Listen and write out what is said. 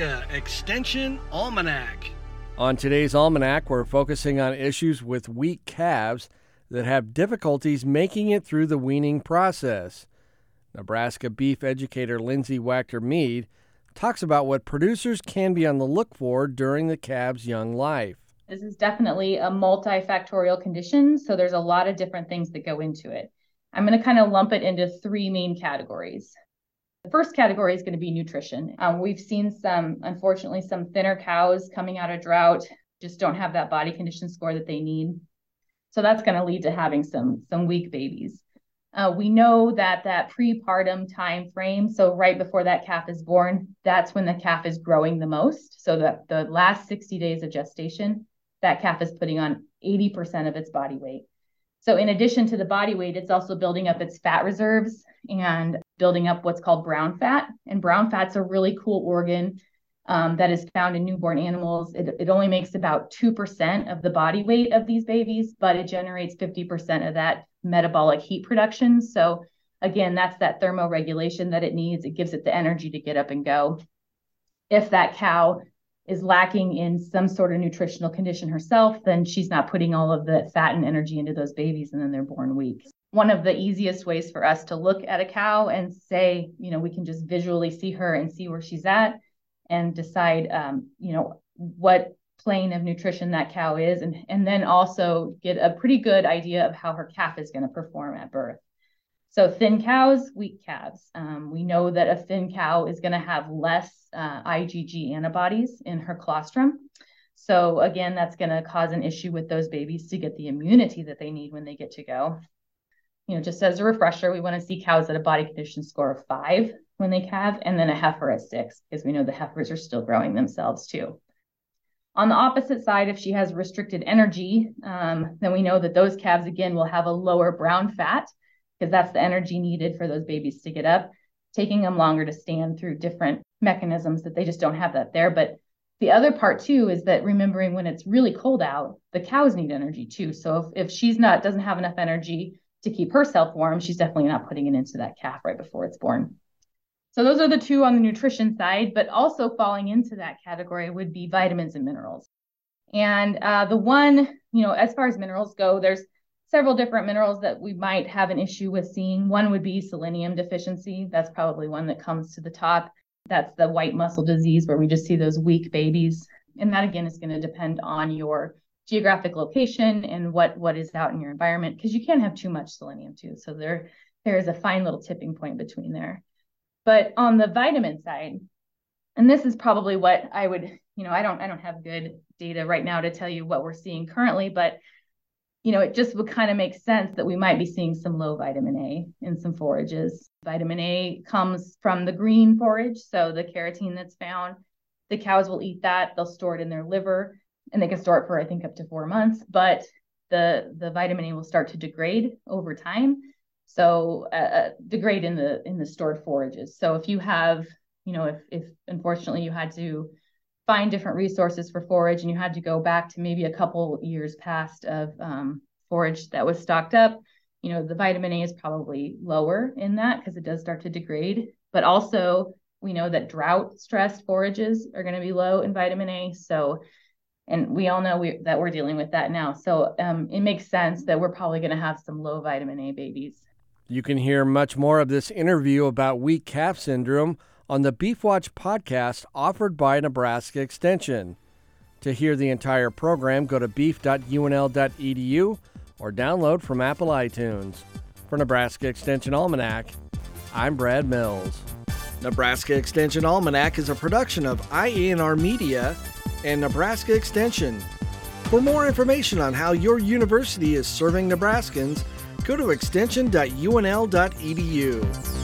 Nebraska Extension Almanac. On today's Almanac, we're focusing on issues with weak calves that have difficulties making it through the weaning process. Nebraska beef educator Lyndsay Waechter-Mead talks about what producers can be on the look for during the calf's young life. This is definitely a multifactorial condition, so there's a lot of different things that go into it. I'm going to kind of lump it into three main categories. The first category is going to be nutrition. Um, we've seen some, unfortunately, some thinner cows coming out of drought just don't have that body condition score that they need. So that's going to lead to having some some weak babies. Uh, we know that that prepartum time frame, so right before that calf is born, that's when the calf is growing the most. So that the last 60 days of gestation, that calf is putting on 80% of its body weight. So in addition to the body weight, it's also building up its fat reserves and building up what's called brown fat. And brown fat's a really cool organ um, that is found in newborn animals. It, it only makes about 2% of the body weight of these babies, but it generates 50% of that metabolic heat production. So again, that's that thermoregulation that it needs. It gives it the energy to get up and go. If that cow is lacking in some sort of nutritional condition herself, then she's not putting all of the fat and energy into those babies and then they're born weak. One of the easiest ways for us to look at a cow and say, you know, we can just visually see her and see where she's at and decide, um, you know, what plane of nutrition that cow is, and, and then also get a pretty good idea of how her calf is going to perform at birth. So thin cows, weak calves. Um, we know that a thin cow is going to have less uh, IgG antibodies in her colostrum. So again, that's going to cause an issue with those babies to get the immunity that they need when they get to go. You know, just as a refresher, we want to see cows at a body condition score of five when they calve, and then a heifer at six, because we know the heifers are still growing themselves too. On the opposite side, if she has restricted energy, um, then we know that those calves again will have a lower brown fat because that's the energy needed for those babies to get up, taking them longer to stand through different mechanisms that they just don't have that there. But the other part too is that remembering when it's really cold out, the cows need energy too. So if, if she's not doesn't have enough energy to keep herself warm, she's definitely not putting it into that calf right before it's born. So those are the two on the nutrition side, but also falling into that category would be vitamins and minerals. And uh, the one, you know, as far as minerals go, there's several different minerals that we might have an issue with seeing. One would be selenium deficiency. That's probably one that comes to the top. That's the white muscle disease where we just see those weak babies. And that again is going to depend on your geographic location and what what is out in your environment because you can't have too much selenium too. So there there is a fine little tipping point between there. But on the vitamin side, and this is probably what I would, you know, I don't I don't have good data right now to tell you what we're seeing currently, but you know, it just would kind of make sense that we might be seeing some low vitamin A in some forages. Vitamin A comes from the green forage, so the carotene that's found. The cows will eat that, they'll store it in their liver, and they can store it for I think up to 4 months, but the the vitamin A will start to degrade over time. So uh, uh, degrade in the in the stored forages. So if you have, you know, if if unfortunately you had to find different resources for forage and you had to go back to maybe a couple years past of um, forage that was stocked up you know the vitamin a is probably lower in that because it does start to degrade but also we know that drought stressed forages are going to be low in vitamin a so and we all know we, that we're dealing with that now so um, it makes sense that we're probably going to have some low vitamin a babies you can hear much more of this interview about weak calf syndrome on the Beef Watch podcast offered by Nebraska Extension. To hear the entire program, go to beef.unl.edu or download from Apple iTunes. For Nebraska Extension Almanac, I'm Brad Mills. Nebraska Extension Almanac is a production of IANR Media and Nebraska Extension. For more information on how your university is serving Nebraskans, go to extension.unl.edu.